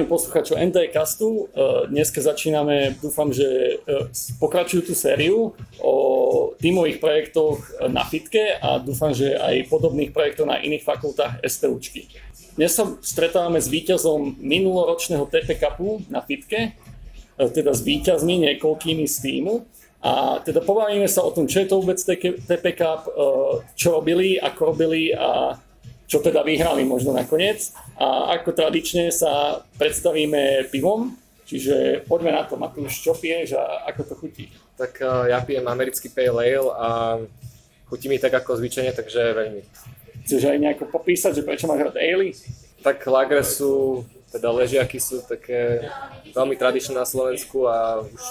Zdravím posluchačov NT Castu. Dneska začíname, dúfam, že pokračujú tú sériu o tímových projektoch na FITke a dúfam, že aj podobných projektov na iných fakultách STUčky. Dnes sa stretávame s víťazom minuloročného TP Cupu na FITke, teda s víťazmi niekoľkými z týmu. A teda pobavíme sa o tom, čo je to vôbec TP Cup, čo robili, ako robili a čo teda vyhrali možno nakoniec. A ako tradične sa predstavíme pivom, čiže poďme na to. Matúš, čo piješ a ako to chutí? Tak uh, ja pijem americký pale ale a chutí mi tak ako zvyčajne, takže veľmi. Chceš aj nejako popísať, že prečo máš rád ale? Tak lagre sú, teda ležiaky sú také veľmi tradičné na Slovensku a už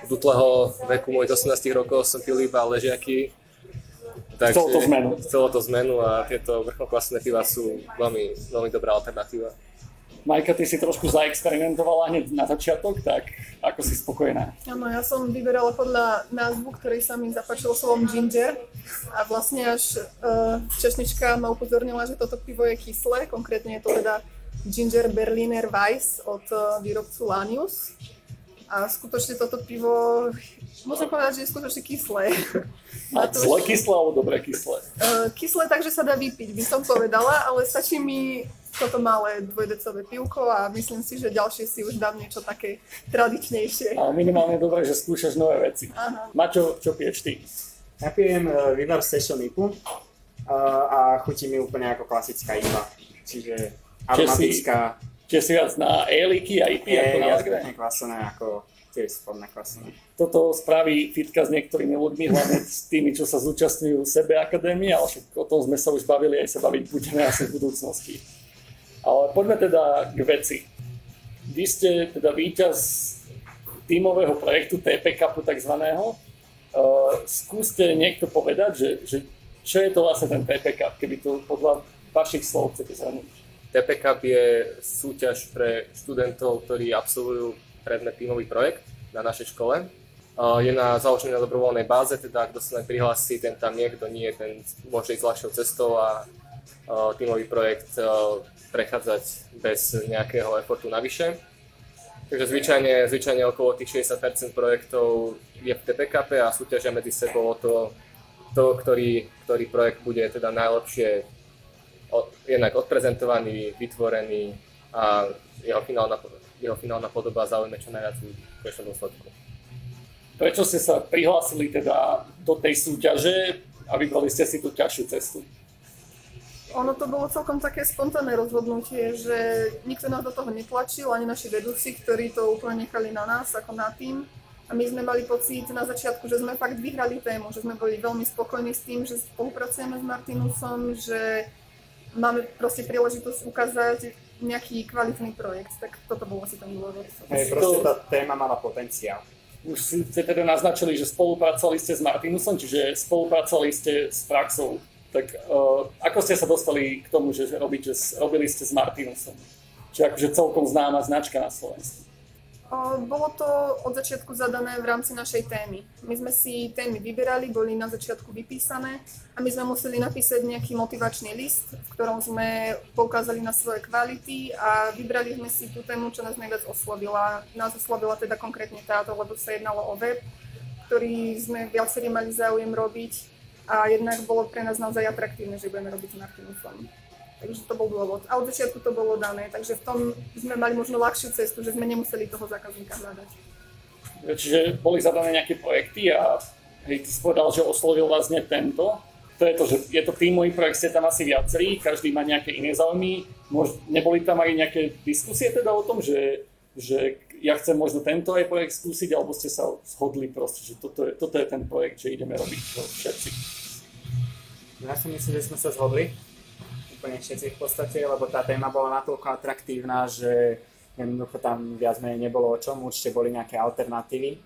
od útleho veku mojich 18 rokov som pil iba ležiaky Takže, chcelo to zmenu. Chcelo to zmenu a tieto vrchnokvasné piva sú veľmi, veľmi dobrá alternatíva. Majka, ty si trošku zaexperimentovala hneď na začiatok, tak ako si spokojná? Áno, ja som vyberala podľa názvu, ktorý sa mi zapáčilo slovom ginger a vlastne až uh, češnička ma upozornila, že toto pivo je kyslé, konkrétne je to teda Ginger Berliner Weiss od uh, výrobcu Lanius. A skutočne toto pivo, môžem povedať, že je skutočne kyslé. A zle kyslé alebo dobre kyslé? Uh, kyslé takže sa dá vypiť, by som povedala, ale stačí mi toto malé dvojdecové pivko a myslím si, že ďalšie si už dám niečo také tradičnejšie. A minimálne dobré, že skúšaš nové veci. Aha. Mačo, čo piješ ty? Ja pijem uh, Vivar Session IPu uh, a chutí mi úplne ako klasická IPA. Čiže aromatická. Čiže si viac na Eliky a IPy ako na Algre? kvasené ako tiež spodné kvasené. Toto spraví fitka s niektorými ľuďmi, hlavne s tými, čo sa zúčastňujú sebe akadémie, ale však o tom sme sa už bavili, aj sa baviť budeme asi v budúcnosti. Ale poďme teda k veci. Vy ste teda víťaz tímového projektu TP Cupu takzvaného. Uh, skúste niekto povedať, že, že čo je to vlastne ten TP Cup, keby to podľa vašich slov chcete zhrnúť. TP Cup je súťaž pre študentov, ktorí absolvujú predmet tímový projekt na našej škole. Je na založený na dobrovoľnej báze, teda kto sa prihlási, ten tam je, kto nie, ten môže ísť ľahšou cestou a tímový projekt prechádzať bez nejakého efortu navyše. Takže zvyčajne, zvyčajne okolo tých 60% projektov je v TPKP a súťažia medzi sebou o to, to ktorý, ktorý projekt bude teda najlepšie jednak odprezentovaný, vytvorený a jeho finálna, jeho finálna podoba zaujme čo najviac ľudí v konečnom dôsledku. Prečo ste sa prihlásili teda do tej súťaže a vybrali ste si tú ťažšiu cestu? Ono to bolo celkom také spontánne rozhodnutie, že nikto nás do toho netlačil, ani naši vedúci, ktorí to úplne nechali na nás, ako na tým. A my sme mali pocit na začiatku, že sme fakt vyhrali tému, že sme boli veľmi spokojní s tým, že spolupracujeme s Martinusom, že máme proste príležitosť ukázať nejaký kvalitný projekt, tak toto bol asi ten dôvod. Hej, proste tá téma mala potenciál. Už ste teda naznačili, že spolupracovali ste s Martinusom, čiže spolupracovali ste s praxou. Tak uh, ako ste sa dostali k tomu, že, robíte, robili ste s Martinusom? Čiže akože celkom známa značka na Slovensku. Bolo to od začiatku zadané v rámci našej témy. My sme si témy vyberali, boli na začiatku vypísané a my sme museli napísať nejaký motivačný list, v ktorom sme poukázali na svoje kvality a vybrali sme si tú tému, čo nás najviac oslovila. Nás oslovila teda konkrétne táto, lebo sa jednalo o web, ktorý sme viacerí mali záujem robiť a jednak bolo pre nás naozaj atraktívne, že budeme robiť s Martinusom. Takže to bol dôvod. A od začiatku to bolo dané, takže v tom sme mali možno ľahšiu cestu, že sme nemuseli toho zákazníka hľadať. Čiže boli zadané nejaké projekty a hej, ty si povedal, že oslovil vás nie tento. To je to, že je to tímový projekt, ste tam asi viacerí, každý má nejaké iné záujmy. Mož, neboli tam aj nejaké diskusie teda o tom, že, že ja chcem možno tento aj projekt skúsiť, alebo ste sa shodli proste, že toto je, toto je ten projekt, že ideme robiť to všetci. Ja si myslím, že sme sa zhodli úplne všetci v podstate, lebo tá téma bola natoľko atraktívna, že jednoducho tam viac menej nebolo o čom, určite boli nejaké alternatívy,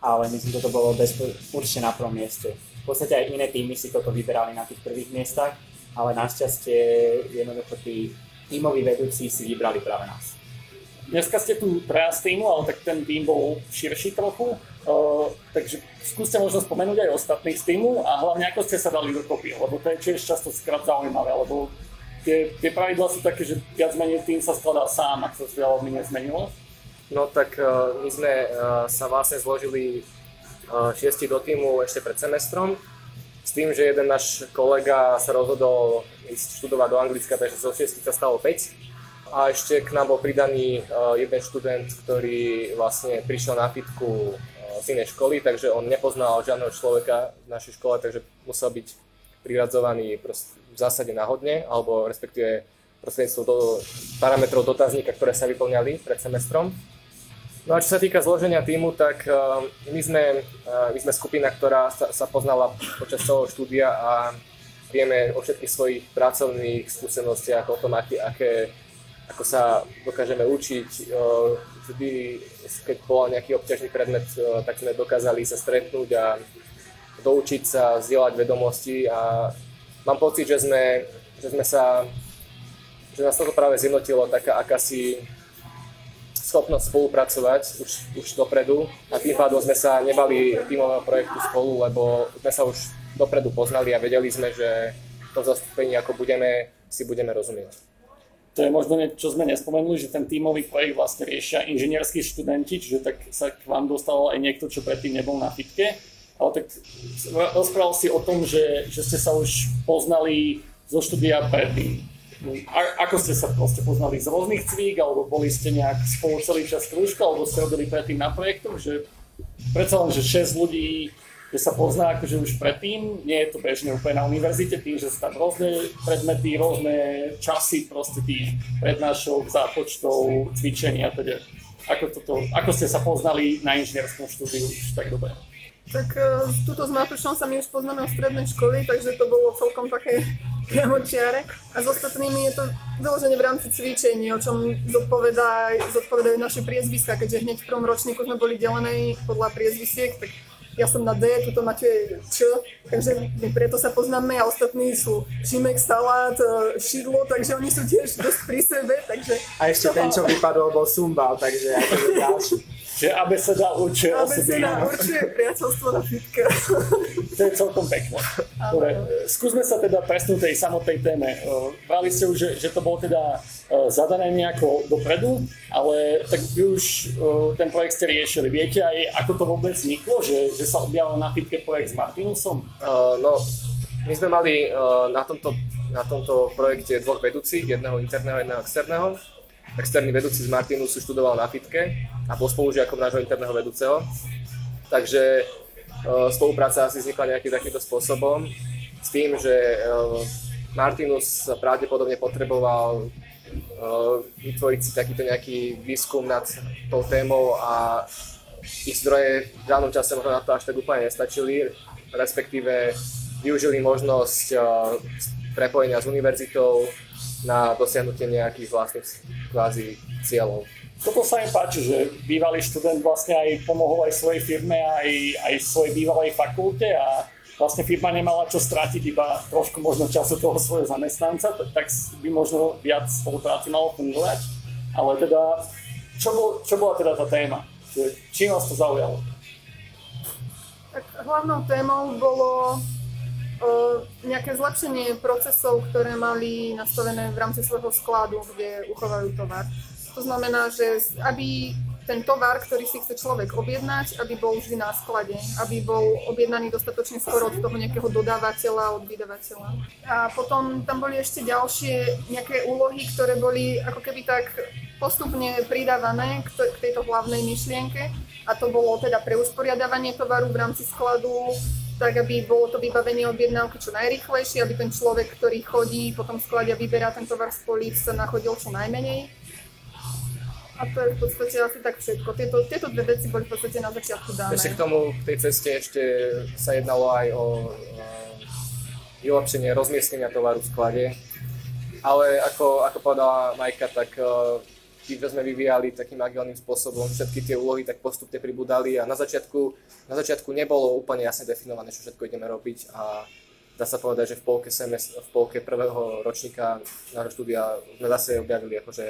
ale myslím, že to bolo bez, určite na prvom mieste. V podstate aj iné týmy si toto vyberali na tých prvých miestach, ale našťastie jednoducho tí tímoví vedúci si vybrali práve nás. Dneska ste tu traja z týmu, ale tak ten tým bol širší trochu, uh, takže skúste možno spomenúť aj ostatných z týmu a hlavne ako ste sa dali dokopy, lebo to je tiež často skrat zaujímavé, lebo tie, tie pravidla sú také, že viac menej tým sa skladá sám, ak sa to veľmi nezmenilo. No tak uh, my sme uh, sa vlastne zložili uh, šiesti do týmu ešte pred semestrom, s tým, že jeden náš kolega sa rozhodol ísť študovať do Anglicka, takže zo šiestich sa stalo 5. A ešte k nám bol pridaný uh, jeden študent, ktorý vlastne prišiel na fitku uh, z inej školy, takže on nepoznal žiadneho človeka v našej škole, takže musel byť priradzovaný v zásade náhodne, alebo respektíve prostredníctvom do parametrov dotazníka, ktoré sa vyplňali pred semestrom. No a čo sa týka zloženia týmu, tak uh, my sme, uh, my sme skupina, ktorá sa, sa poznala počas celého štúdia a vieme o všetkých svojich pracovných skúsenostiach, o tom, aké, aké, ako sa dokážeme učiť. Uh, vždy, keď bol nejaký obťažný predmet, tak sme dokázali sa stretnúť a doučiť sa, zdieľať vedomosti a mám pocit, že sme, že sme sa že nás toto práve zjednotilo taká akási schopnosť spolupracovať už, už dopredu a tým pádom sme sa nebali tímového projektu spolu, lebo sme sa už dopredu poznali a vedeli sme, že to zastúpení, ako budeme, si budeme rozumieť. To je možno niečo, čo sme nespomenuli, že ten tímový projekt vlastne riešia inžinierskí študenti, čiže tak sa k vám dostal aj niekto, čo predtým nebol na fitke. Ale tak rozprával si o tom, že, že ste sa už poznali zo štúdia predtým. A, ako ste sa proste poznali z rôznych cvík, alebo boli ste nejak spolu celý čas krúžka, alebo ste robili predtým na projektoch, že predsa len, že 6 ľudí, že sa pozná akože už predtým, nie je to bežne úplne na univerzite, tým, že sú tam rôzne predmety, rôzne časy proste tých prednášok, zápočtov, cvičení a teda. Ako, toto, ako ste sa poznali na inžinierskom štúdiu už tak dobre? Tak uh, tuto s Matúšom sa my už poznáme od strednej školy, takže to bolo celkom také priamočiare. A s ostatnými je to vyloženie v rámci cvičení, o čom zodpovedajú, zodpovedajú naše priezviska, keďže hneď v prvom ročníku sme boli delení podľa priezvisiek, tak ja som na D, tuto máte Č, takže my preto sa poznáme a ostatní sú Šimek, Salát, e, Šidlo, takže oni sú tiež dosť pri sebe, takže... A ešte ten, čo vypadol, bol Sumbal, takže akože ďalší. Že ABCD určuje osoby. ABCD určuje priateľstvo na fitka. To je celkom pekné. Dobre, skúsme sa teda presnúť tej samotnej téme. Vrali ste už, že, že to bolo teda zadané nejako dopredu, ale tak vy už ten projekt ste riešili. Viete aj, ako to vôbec vzniklo, že, že sa objavil na fitke projekt s Martinusom? Uh, no, my sme mali uh, na, tomto, na tomto projekte dvoch vedúcich, jedného interného a jedného externého externý vedúci z Martinusu študoval na fitke a bol spolužiakom nášho interného vedúceho. Takže uh, spolupráca asi vznikla nejakým takýmto spôsobom s tým, že uh, Martinus pravdepodobne potreboval uh, vytvoriť si takýto nejaký výskum nad tou témou a ich zdroje v danom čase možno na to až tak úplne nestačili, respektíve využili možnosť prepojenia s univerzitou, na dosiahnutie nejakých vlastných kvázi cieľov. Toto sa mi páči, že bývalý študent vlastne aj pomohol aj svojej firme, aj, aj svojej bývalej fakulte a vlastne firma nemala čo stratiť, iba trošku možno času toho svojho zamestnanca, tak by možno viac spolupráci malo fungovať. Ale teda, čo, bol, čo bola teda tá téma? Čím vás to zaujalo? Tak hlavnou témou bolo nejaké zlepšenie procesov, ktoré mali nastavené v rámci svojho skladu, kde uchovajú tovar. To znamená, že aby ten tovar, ktorý si chce človek objednať, aby bol vždy na sklade, aby bol objednaný dostatočne skoro od toho nejakého dodávateľa, od vydavateľa. A potom tam boli ešte ďalšie nejaké úlohy, ktoré boli ako keby tak postupne pridávané k tejto hlavnej myšlienke a to bolo teda pre usporiadavanie tovaru v rámci skladu, tak aby bolo to vybavenie objednávky čo najrychlejšie, aby ten človek, ktorý chodí po tom a vyberá ten tovar z políc, sa nachodil čo najmenej. A to je v podstate asi tak všetko. Tieto, tieto dve veci boli v podstate na začiatku dané. Ešte k tomu, v tej ceste ešte sa jednalo aj o vylepšenie rozmiestnenia tovaru v sklade. Ale ako, ako povedala Majka, tak že sme vyvíjali takým agilným spôsobom, všetky tie úlohy tak postupne pribudali a na začiatku, na začiatku nebolo úplne jasne definované, čo všetko ideme robiť a dá sa povedať, že v polke, semest- v polke prvého ročníka nášho štúdia sme zase objavili akože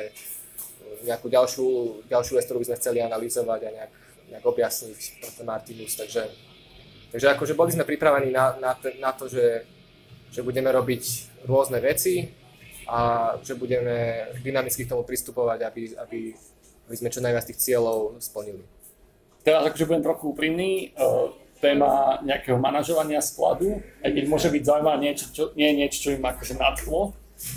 nejakú ďalšiu, ďalšiu vec, ktorú by sme chceli analyzovať a nejak, nejak objasniť pre ten Martinus. Takže, takže akože boli sme pripravení na, na, na to, že, že budeme robiť rôzne veci, a že budeme dynamicky k tomu pristupovať, aby, aby, aby sme čo najviac tých cieľov splnili. Teraz akože budem trochu úprimný, uh, téma nejakého manažovania skladu, aj keď môže byť zaujímavé niečo, čo, nie niečo, čo im akože nadchlo.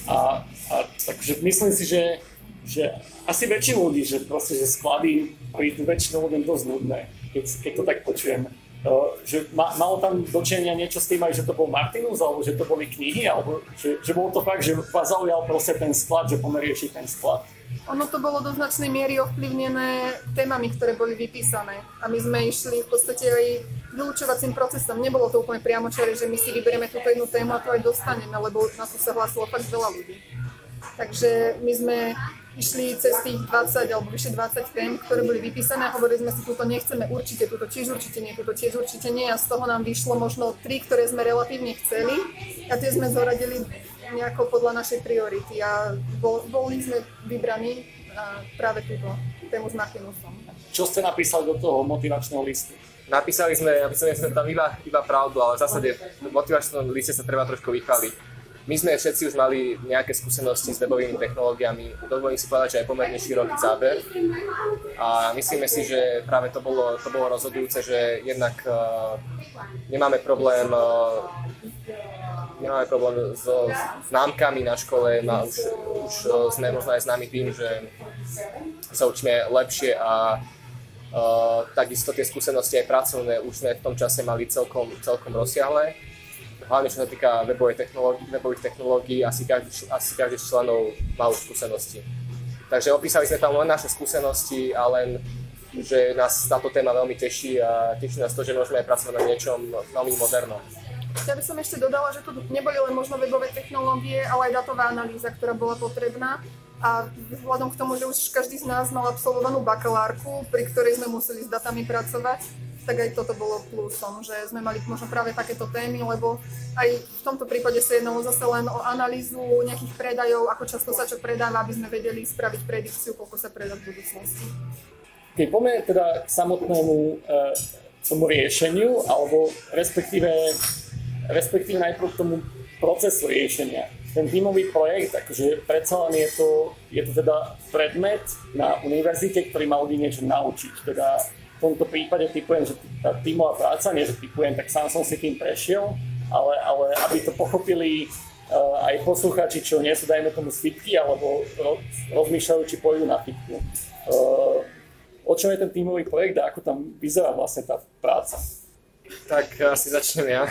A, a takže myslím si, že, že asi väčšinu ľudí, že proste, že sklady prídu väčšinou ľuďom dosť nudné, keď, keď to tak počujem. Uh, že ma, malo tam dočenia niečo s tým aj, že to bol Martinus, alebo že to boli knihy, alebo že, že bolo to fakt, že vás zaujal proste ten sklad, že pomerieš ten sklad. Ono to bolo do značnej miery ovplyvnené témami, ktoré boli vypísané. A my sme išli v podstate aj vylúčovacím procesom. Nebolo to úplne priamočare, že my si vyberieme túto jednu tému a to aj dostaneme, lebo na to sa hlásilo fakt veľa ľudí. Takže my sme išli cez tých 20 alebo vyše 20 tém, ktoré boli vypísané a hovorili sme si, túto nechceme určite, túto tiež určite nie, túto tiež určite nie a z toho nám vyšlo možno tri, ktoré sme relatívne chceli a tie sme zoradili nejako podľa našej priority a bol, boli sme vybraní práve túto tému s Martinusom. Čo ste napísali do toho motivačného listu? Napísali sme, napísali sme tam iba, iba pravdu, ale v zásade v motivačnom liste sa treba trošku vychváliť my sme všetci už mali nejaké skúsenosti s webovými technológiami, dovolím si povedať, že aj pomerne široký záber. A myslíme si, že práve to bolo, to bolo rozhodujúce, že jednak uh, nemáme problém uh, nemáme problém so známkami na škole, ma, už, už uh, sme možno aj známi tým, že sa učíme lepšie a uh, takisto tie skúsenosti aj pracovné už sme v tom čase mali celkom, celkom rozsiahle hlavne čo sa týka webovej technológi- webových technológií, asi každý, asi každý z členov má už skúsenosti. Takže opísali sme tam len naše skúsenosti a len, že nás táto téma veľmi teší a teší nás to, že môžeme aj pracovať na niečom veľmi modernom. Ja by som ešte dodala, že tu neboli len možno webové technológie, ale aj datová analýza, ktorá bola potrebná. A vzhľadom k tomu, že už každý z nás mal absolvovanú bakalárku, pri ktorej sme museli s datami pracovať, tak aj toto bolo plusom, že sme mali možno práve takéto témy, lebo aj v tomto prípade sa jednalo zase len o analýzu nejakých predajov, ako často sa čo predáva, aby sme vedeli spraviť predikciu, koľko sa predá v budúcnosti. Keď poďme teda k samotnému e, tomu riešeniu, alebo respektíve, respektíve najprv k tomu procesu riešenia. Ten tímový projekt, akože predsa len je to, je to teda predmet na univerzite, ktorý má ľudí niečo naučiť. Teda tomto prípade typujem, že tá tímová práca, nie že typujem, tak sám som si tým prešiel, ale, ale aby to pochopili uh, aj poslucháči, čo nie sú, dajme tomu, z fitky, alebo ro, rozmýšľajú, či pôjdu na fitku. Uh, o čom je ten tímový projekt a ako tam vyzerá vlastne tá práca? Tak asi začnem ja.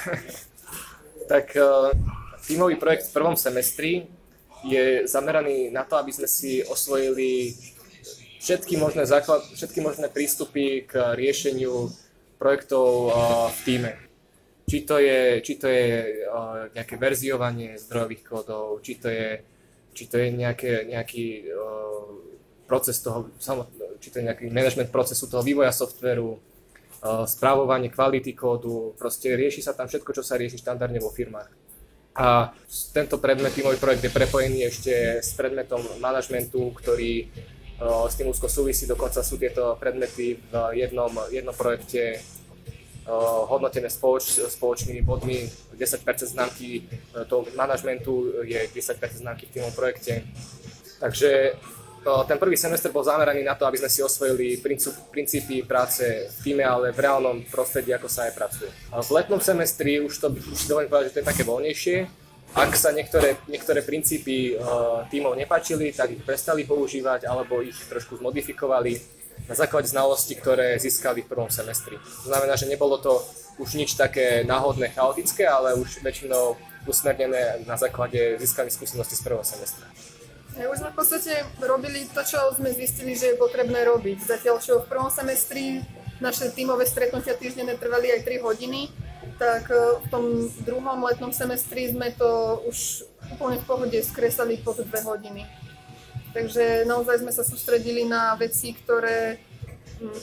tak uh, tímový projekt v prvom semestri je zameraný na to, aby sme si osvojili všetky možné, základ, všetky možné prístupy k riešeniu projektov v týme. Či to je, či to je nejaké verziovanie zdrojových kódov, či to je, či to je nejaké, nejaký proces toho, či to je nejaký management procesu toho vývoja softveru, správovanie kvality kódu, proste rieši sa tam všetko, čo sa rieši štandardne vo firmách. A tento predmet, tímový projekt je prepojený ešte s predmetom manažmentu, ktorý s tým úzko súvisí, dokonca sú tieto predmety v jednom, jednom projekte hodnotené spoloč, spoločnými bodmi. 10% známky e, toho manažmentu je 10% známky v týmom projekte. Takže ten prvý semestr bol zameraný na to, aby sme si osvojili princípy práce v týme, ale v reálnom prostredí, ako sa aj pracuje. V letnom semestri už to, už dovolím povedať, že to je také voľnejšie, ak sa niektoré, niektoré princípy tímov nepačili, tak ich prestali používať alebo ich trošku zmodifikovali na základe znalostí, ktoré získali v prvom semestri. To znamená, že nebolo to už nič také náhodné, chaotické, ale už väčšinou usmernené na základe získaných skúseností z prvého semestra. Ja už sme v podstate robili to, čo sme zistili, že je potrebné robiť. Zatiaľ, čo v prvom semestri naše tímové stretnutia týždenne trvali aj 3 hodiny, tak e, v tom druhom letnom semestri sme to už úplne v pohode skresali pod dve hodiny. Takže naozaj sme sa sústredili na veci, ktoré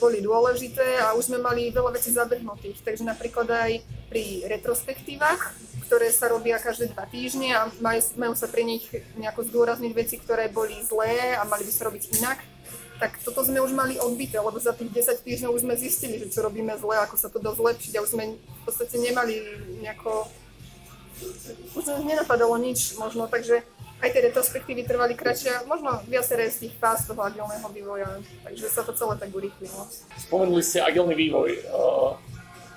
boli dôležité a už sme mali veľa vecí zabehnutých. Takže napríklad aj pri retrospektívach, ktoré sa robia každé dva týždne a majú, majú sa pri nich nejako zdôrazniť veci, ktoré boli zlé a mali by sa robiť inak, tak toto sme už mali odbité, lebo za tých 10 týždňov už sme zistili, že čo robíme zle, ako sa to dá zlepšiť a už sme v podstate nemali nejako, už nenapadalo nič možno, takže aj tie retrospektívy trvali kratšie, možno viaceré z tých fáz toho agilného vývoja, takže sa to celé tak urýchlilo. Spomenuli ste agilný vývoj. Uh,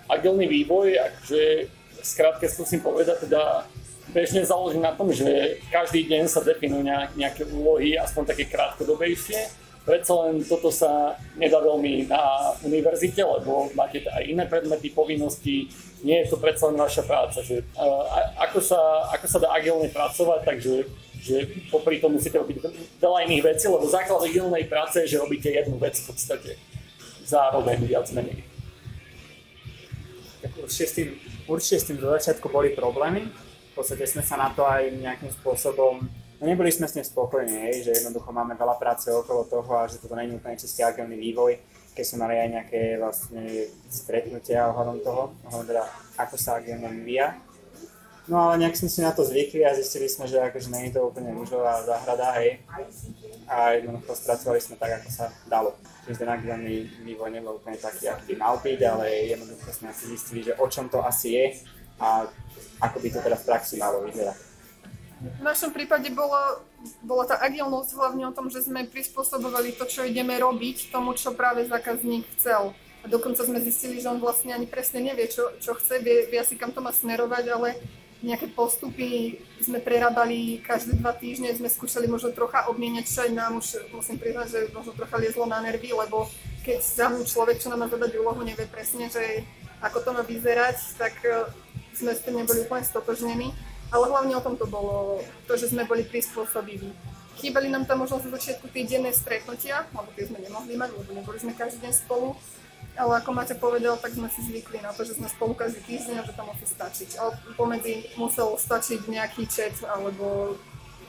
agilný vývoj, akže skrátke skúsim povedať, teda bežne založí na tom, že každý deň sa definujú nejaké úlohy, aspoň také krátkodobejšie. Predsa len toto sa nedá veľmi na univerzite, lebo máte aj iné predmety, povinnosti, nie je to predsa len vaša práca. Že, uh, ako, sa, ako sa dá agilne pracovať, takže že popri tom musíte robiť veľa iných vecí, lebo základ agilnej práce je, že robíte jednu vec v podstate zároveň viac menej. Tak určite s tým, určite s tým do začiatku boli problémy. V podstate sme sa na to aj nejakým spôsobom No neboli sme s tým spokojní, že jednoducho máme veľa práce okolo toho a že toto není úplne čistý agilný vývoj, keď sme mali aj nejaké vlastne stretnutia ohľadom toho, ohľadom teda ako sa agilne vyvíja. No ale nejak sme si na to zvykli a zistili sme, že akože nie je to úplne rúžová záhrada, hej. A jednoducho spracovali sme tak, ako sa dalo. Čiže ten agilný vývoj nebol úplne taký, aký by mal byť, ale jednoducho sme si zistili, že o čom to asi je a ako by to teda v praxi malo vyzerať. V našom prípade bolo, bola tá agilnosť hlavne o tom, že sme prispôsobovali to, čo ideme robiť, tomu, čo práve zákazník chcel. A dokonca sme zistili, že on vlastne ani presne nevie, čo, čo chce, vie, vie asi kam to má smerovať, ale nejaké postupy sme prerábali každé dva týždne, sme skúšali možno trocha obmieniať, čo aj nám už musím priznať, že možno trocha liezlo na nervy, lebo keď sám človek, čo nám má zadať úlohu, nevie presne, že ako to má vyzerať, tak eh, sme s tým neboli úplne stotožnení ale hlavne o tom to bolo, to, že sme boli prispôsobiví. Chýbali nám tam možno za začiatku tie denné stretnutia, lebo tie sme nemohli mať, lebo neboli sme každý deň spolu. Ale ako Maťa povedal, tak sme si zvykli na to, že sme spolu každý týždeň a že to musí stačiť. Ale pomedzi musel stačiť nejaký chat alebo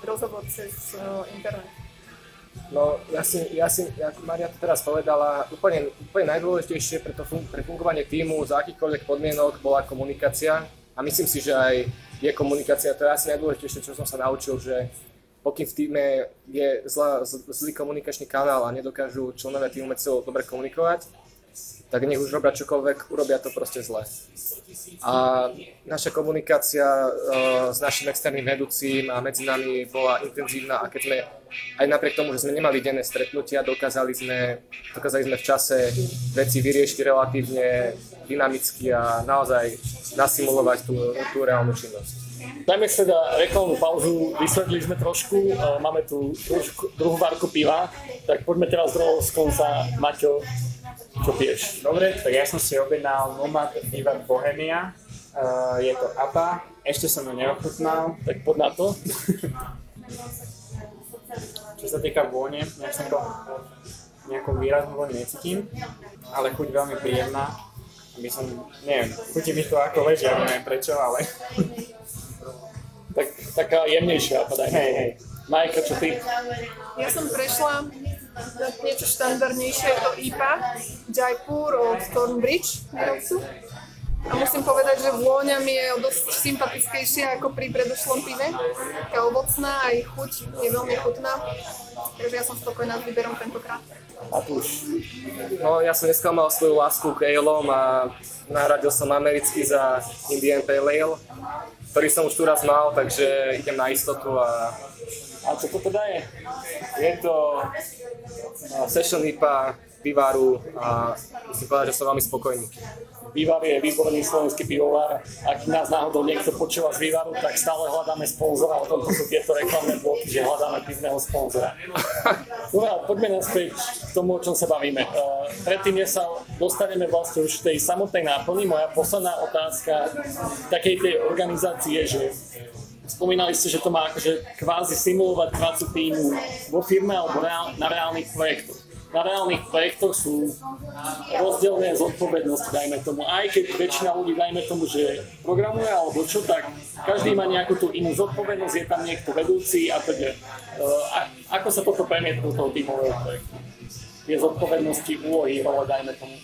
rozhovor cez uh, internet. No, ja si, ja si, ako Maria to teraz povedala, úplne, úplne najdôležitejšie pre, to fun- pre fungovanie týmu za akýchkoľvek podmienok bola komunikácia. A myslím si, že aj je komunikácia. To je asi najdôležitejšie, čo som sa naučil, že pokým v týme je zlá, zlý komunikačný kanál a nedokážu členovia týmu medzi dobre komunikovať, tak nech už robia čokoľvek, urobia to proste zle. A naša komunikácia uh, s našim externým vedúcim a medzi nami bola intenzívna a keď sme, aj napriek tomu, že sme nemali denné stretnutia, dokázali sme, dokázali sme v čase veci vyriešiť relatívne dynamicky a naozaj nasimulovať tú, tú reálnu činnosť. Dajme si teda reklamnú pauzu, vysvetlili sme trošku, máme tu druhú várku piva, tak poďme teraz z z. Maťo, čo piješ? Dobre, tak ja som si objednal Nomad Diva Bohemia. Uh, je to ABBA, ešte som ho neochutnal. Tak poď na to. Čo sa týka vône, nejak som to nejakú výraznú vôňu necítim, ale chuť veľmi príjemná. Aby som, neviem, chutí mi to ako ležia, neviem prečo, ale... tak, taká jemnejšia, podaj. Hej, hej. Majka, čo ty? Ja som prešla niečo štandardnejšie, je to IPA Jaipur od Thornbridge výrobcu. A musím povedať, že vôňa mi je dosť sympatickejšia ako pri predošlom pive. Taká ovocná, aj chuť je veľmi chutná. Takže ja som spokojná s výberom tentokrát. Už. No, ja som dneska mal svoju lásku k aleom a nahradil som americký za Indian Pale Ale, ktorý som už tu raz mal, takže idem na istotu a... A čo to teda je? Je to session IPA pivaru a musím povedať, že som veľmi spokojný. Vývar je výborný slovenský pivovar. Ak nás náhodou niekto počúva z Vývaru, tak stále hľadáme sponzora. O tomto sú tieto reklamné bloky, že hľadáme pivného sponzora. Dobre, poďme naspäť k tomu, o čom sa bavíme. Uh, predtým, než sa dostaneme vlastne už tej samotnej náplni, moja posledná otázka takej tej organizácie, že spomínali ste, že to má akože kvázi simulovať prácu týmu vo firme alebo reál, na reálnych projektoch na reálnych projektoch sú rozdielne zodpovednosti, dajme tomu. Aj keď väčšina ľudí, dajme tomu, že programuje alebo čo, tak každý má nejakú tú inú zodpovednosť, je tam niekto vedúci a teda. Ako sa toto premietne do toho týmového projektu? Je zodpovednosti, úlohy, role, dajme tomu.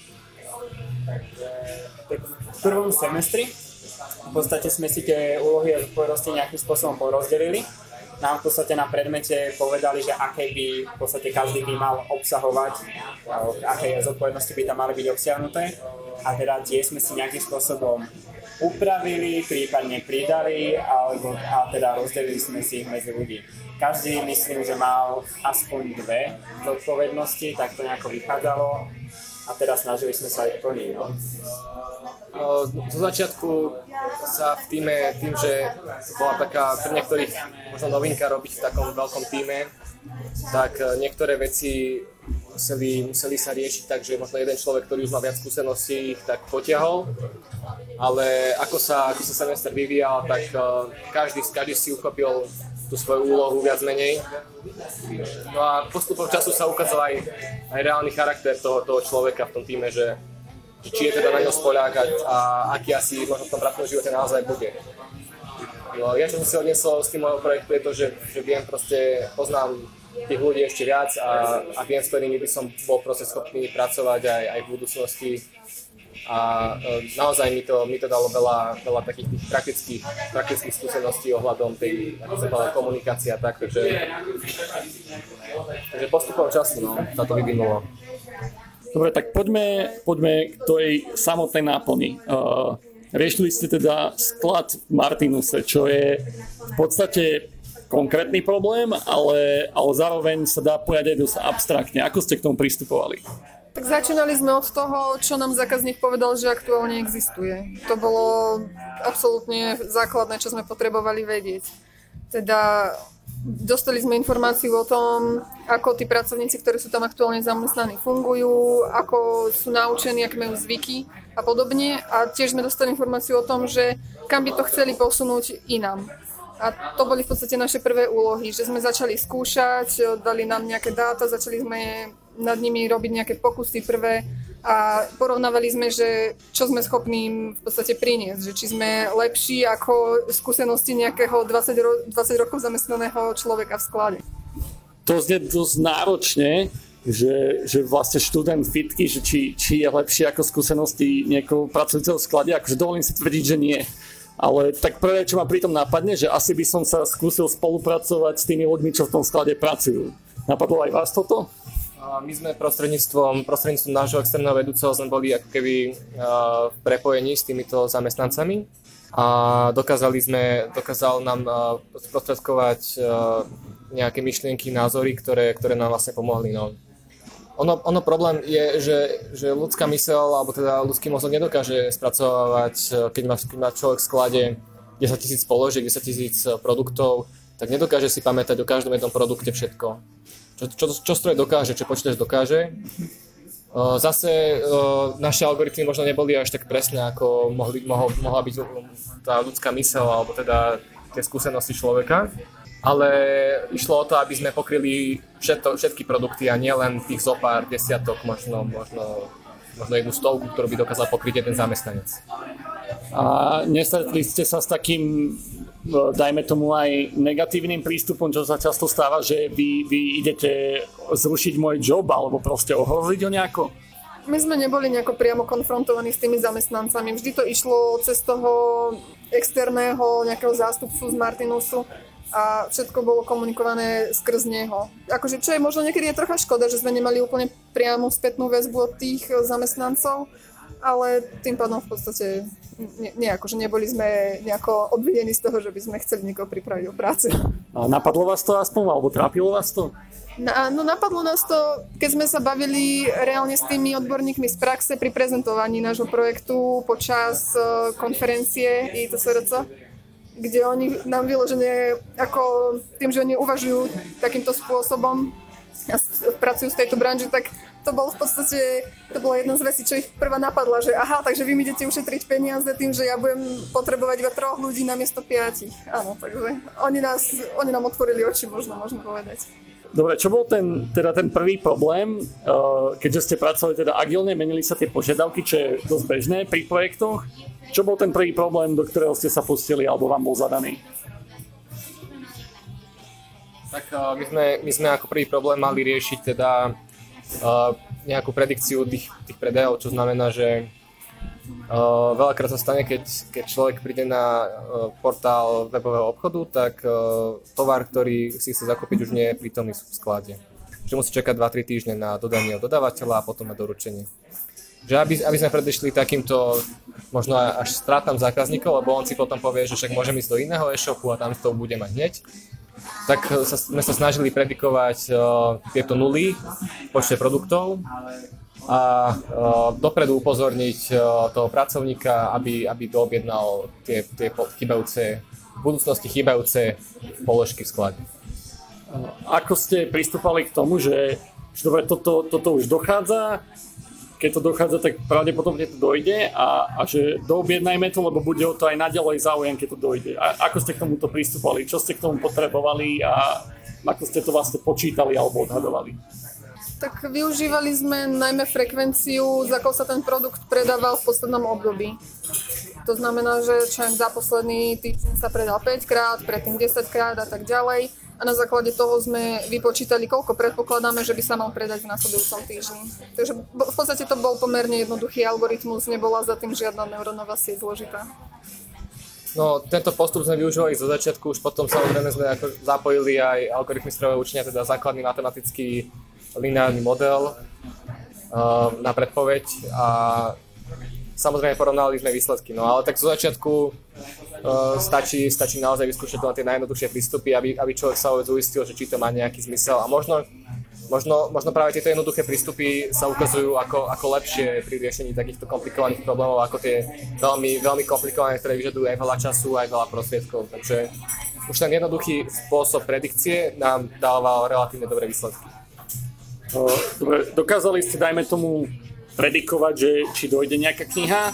Tak v prvom semestri v podstate sme si tie úlohy a zodpovednosti nejakým spôsobom porozdelili nám v podstate na predmete povedali, že aké by v podstate každý by mal obsahovať, aké zodpovednosti by tam mali byť obsiahnuté. A teda tie sme si nejakým spôsobom upravili, prípadne pridali, alebo a teda rozdelili sme si ich medzi ľudí. Každý myslím, že mal aspoň dve zodpovednosti, tak to nejako vychádzalo a teraz snažili sme sa ich plniť. No. Zo začiatku sa v týme, tým, že bola taká pre niektorých možno novinka robiť v takom veľkom týme, tak niektoré veci museli, museli sa riešiť tak, že možno jeden človek, ktorý už má viac skúseností, ich tak potiahol. Ale ako sa, ako sa semester vyvíjal, tak uh, každý, každý si uchopil tú svoju úlohu viac menej. No a postupom času sa ukázal aj, aj reálny charakter toho, toho človeka v tom týme, že, že či je teda na ňo spoľák a, a aký asi možno v tom pracovnom živote naozaj bude. No, ja čo som si odnesol z tým môjho projektu je to, že, že viem proste, poznám tých ľudí ešte viac a, a viem, s ktorými by som bol proste schopný pracovať aj, aj v budúcnosti. A e, naozaj mi to, mi to dalo veľa, veľa takých tých praktických, praktických skúseností ohľadom tej ako sa povedal, komunikácie a tak, takže, takže postupom času no, sa to vyvinulo. Dobre, tak poďme, poďme k tej samotnej náplni. Uh, riešili ste teda sklad v Martinuse, čo je v podstate konkrétny problém, ale, ale zároveň sa dá povedať aj dosť abstraktne. Ako ste k tomu pristupovali? Tak začínali sme od toho, čo nám zákazník povedal, že aktuálne existuje. To bolo absolútne základné, čo sme potrebovali vedieť. Teda dostali sme informáciu o tom, ako tí pracovníci, ktorí sú tam aktuálne zamestnaní, fungujú, ako sú naučení, aké majú zvyky a podobne. A tiež sme dostali informáciu o tom, že kam by to chceli posunúť inám. A to boli v podstate naše prvé úlohy, že sme začali skúšať, dali nám nejaké dáta, začali sme nad nimi robiť nejaké pokusy prvé a porovnávali sme, že čo sme schopní v podstate priniesť, že či sme lepší ako skúsenosti nejakého 20, ro- 20 rokov zamestnaného človeka v sklade. To znie dosť náročne, že, že vlastne študent fitky, že či, či je lepší ako skúsenosti niekoho pracujúceho v sklade, akože dovolím si tvrdiť, že nie. Ale tak prvé, čo ma pritom napadne, že asi by som sa skúsil spolupracovať s tými ľuďmi, čo v tom sklade pracujú. Napadlo aj vás toto? My sme prostredníctvom, prostredníctvom nášho externého vedúceho sme boli ako keby v prepojení s týmito zamestnancami a dokázali sme, dokázal nám sprostredkovať nejaké myšlienky, názory, ktoré, ktoré nám vlastne pomohli. No ono, ono problém je, že, že ľudská mysel, alebo teda ľudský mozog nedokáže spracovávať, keď má, keď má človek v sklade 10 tisíc položiek, 10 tisíc produktov, tak nedokáže si pamätať o každom jednom produkte všetko. Čo, čo, čo stroj dokáže, čo počítač dokáže. Zase naše algoritmy možno neboli až tak presné, ako mohli, mohol, mohla byť tá ľudská mysel, alebo teda tie skúsenosti človeka ale išlo o to, aby sme pokryli všetko, všetky produkty a nielen tých zo pár desiatok, možno, možno, možno jednu stovku, ktorú by dokázal pokryť jeden zamestnanec. A nestretli ste sa s takým, dajme tomu aj negatívnym prístupom, čo sa často stáva, že vy, vy idete zrušiť môj job alebo proste ohroziť ho nejako? My sme neboli nejako priamo konfrontovaní s tými zamestnancami. Vždy to išlo cez toho externého nejakého zástupcu z Martinusu, a všetko bolo komunikované skrz neho. Akože čo je možno niekedy je trocha škoda, že sme nemali úplne priamu spätnú väzbu od tých zamestnancov, ale tým pádom v podstate nie, nie akože neboli sme nejako obvinení z toho, že by sme chceli niekoho pripraviť o prácu. A napadlo vás to aspoň, alebo trápilo vás to? Na, no napadlo nás to, keď sme sa bavili reálne s tými odborníkmi z praxe pri prezentovaní nášho projektu počas uh, konferencie ITSRC kde oni nám vyložené ako tým, že oni uvažujú takýmto spôsobom a pracujú v tejto branži, tak to bolo v podstate, to bola jedna z vecí, čo ich prvá napadla, že aha, takže vy mi idete ušetriť peniaze tým, že ja budem potrebovať iba troch ľudí na miesto piatich. Áno, takže oni, nás, oni nám otvorili oči, možno, možno povedať. Dobre, čo bol ten, teda ten prvý problém, keďže ste pracovali teda agilne, menili sa tie požiadavky, čo je dosť bežné pri projektoch, čo bol ten prvý problém, do ktorého ste sa pustili alebo vám bol zadaný? Tak uh, my sme, my sme ako prvý problém mali riešiť teda uh, nejakú predikciu tých, tých predajov, čo znamená, že uh, veľakrát sa stane, keď, keď človek príde na uh, portál webového obchodu, tak uh, tovar, ktorý si chce zakúpiť, už nie je prítomný v sklade. Že musí čakať 2-3 týždne na dodanie od dodávateľa a potom na doručenie že aby, aby sme predešli takýmto, možno až strátam zákazníkov, lebo on si potom povie, že však môžem ísť do iného e-shopu a tam to bude mať hneď. Tak sa, sme sa snažili predikovať uh, tieto nuly v počte produktov a uh, dopredu upozorniť uh, toho pracovníka, aby, aby doobjednal tie, tie chybajúce, v budúcnosti chybajúce položky v sklade. Ako ste pristúpali k tomu, že, že dobre, toto, toto už dochádza, keď to dochádza, tak pravdepodobne to dojde a, a že doobjednajme to, lebo bude o to aj naďalej záujem, keď to dojde. A ako ste k tomuto pristúpali? Čo ste k tomu potrebovali a ako ste to vlastne počítali alebo odhadovali? Tak využívali sme najmä frekvenciu, za akou sa ten produkt predával v poslednom období. To znamená, že čo za posledný týždeň sa predal 5 krát, predtým 10 krát a tak ďalej a na základe toho sme vypočítali, koľko predpokladáme, že by sa mal predať v následujúcom týždni. Takže v podstate to bol pomerne jednoduchý algoritmus, nebola za tým žiadna neurónová sieť zložitá. No, tento postup sme využívali zo začiatku, už potom samozrejme sme ako zapojili aj algoritmy strojového učenia, teda základný matematický lineárny model uh, na predpoveď a samozrejme porovnali sme výsledky. No ale tak zo začiatku uh, stačí, stačí naozaj vyskúšať na tie najjednoduchšie prístupy, aby, aby človek sa vôbec uistil, že či to má nejaký zmysel. A možno, možno, možno práve tieto jednoduché prístupy sa ukazujú ako, ako lepšie pri riešení takýchto komplikovaných problémov, ako tie veľmi, veľmi komplikované, ktoré vyžadujú aj veľa času, aj veľa prostriedkov. Takže už ten jednoduchý spôsob predikcie nám dával relatívne dobré výsledky. Dobre, dokázali ste, dajme tomu, predikovať, že či dojde nejaká kniha.